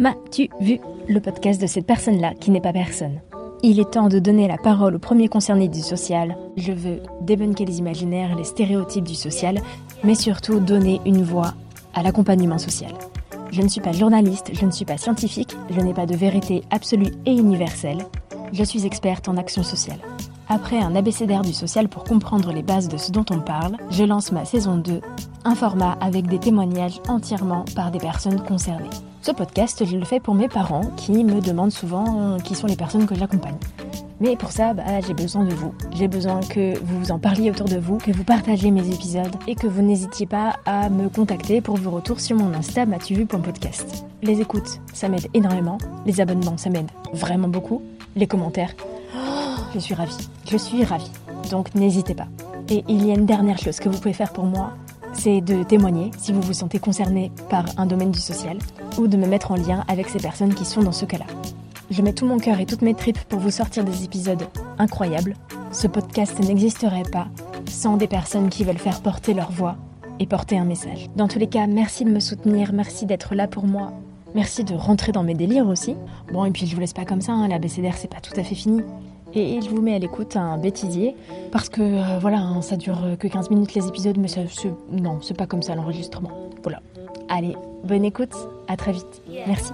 M'as-tu vu? Le podcast de cette personne-là qui n'est pas personne Il est temps de donner la parole aux premiers concernés du social. Je veux débunker les imaginaires, les stéréotypes du social, mais surtout donner une voix à l'accompagnement social. Je ne suis pas journaliste, je ne suis pas scientifique, je n'ai pas de vérité absolue et universelle. Je suis experte en action sociale. Après un abécédaire du social pour comprendre les bases de ce dont on parle, je lance ma saison 2, un format avec des témoignages entièrement par des personnes concernées. Ce podcast, je le fais pour mes parents qui me demandent souvent qui sont les personnes que j'accompagne. Mais pour ça, bah, j'ai besoin de vous. J'ai besoin que vous en parliez autour de vous, que vous partagez mes épisodes et que vous n'hésitiez pas à me contacter pour vos retours sur mon Insta matuvu.podcast. Les écoutes, ça m'aide énormément. Les abonnements, ça m'aide vraiment beaucoup. Les commentaires, je suis ravie. Je suis ravie. Donc n'hésitez pas. Et il y a une dernière chose que vous pouvez faire pour moi, c'est de témoigner si vous vous sentez concerné par un domaine du social ou de me mettre en lien avec ces personnes qui sont dans ce cas-là. Je mets tout mon cœur et toutes mes tripes pour vous sortir des épisodes incroyables. Ce podcast n'existerait pas sans des personnes qui veulent faire porter leur voix et porter un message. Dans tous les cas, merci de me soutenir, merci d'être là pour moi. Merci de rentrer dans mes délires aussi. Bon, et puis je vous laisse pas comme ça, hein, la BCDR c'est pas tout à fait fini. Et je vous mets à l'écoute un bêtisier, parce que euh, voilà, hein, ça dure que 15 minutes les épisodes, mais ça, non, c'est pas comme ça l'enregistrement. Voilà. Allez, bonne écoute, à très vite. Merci.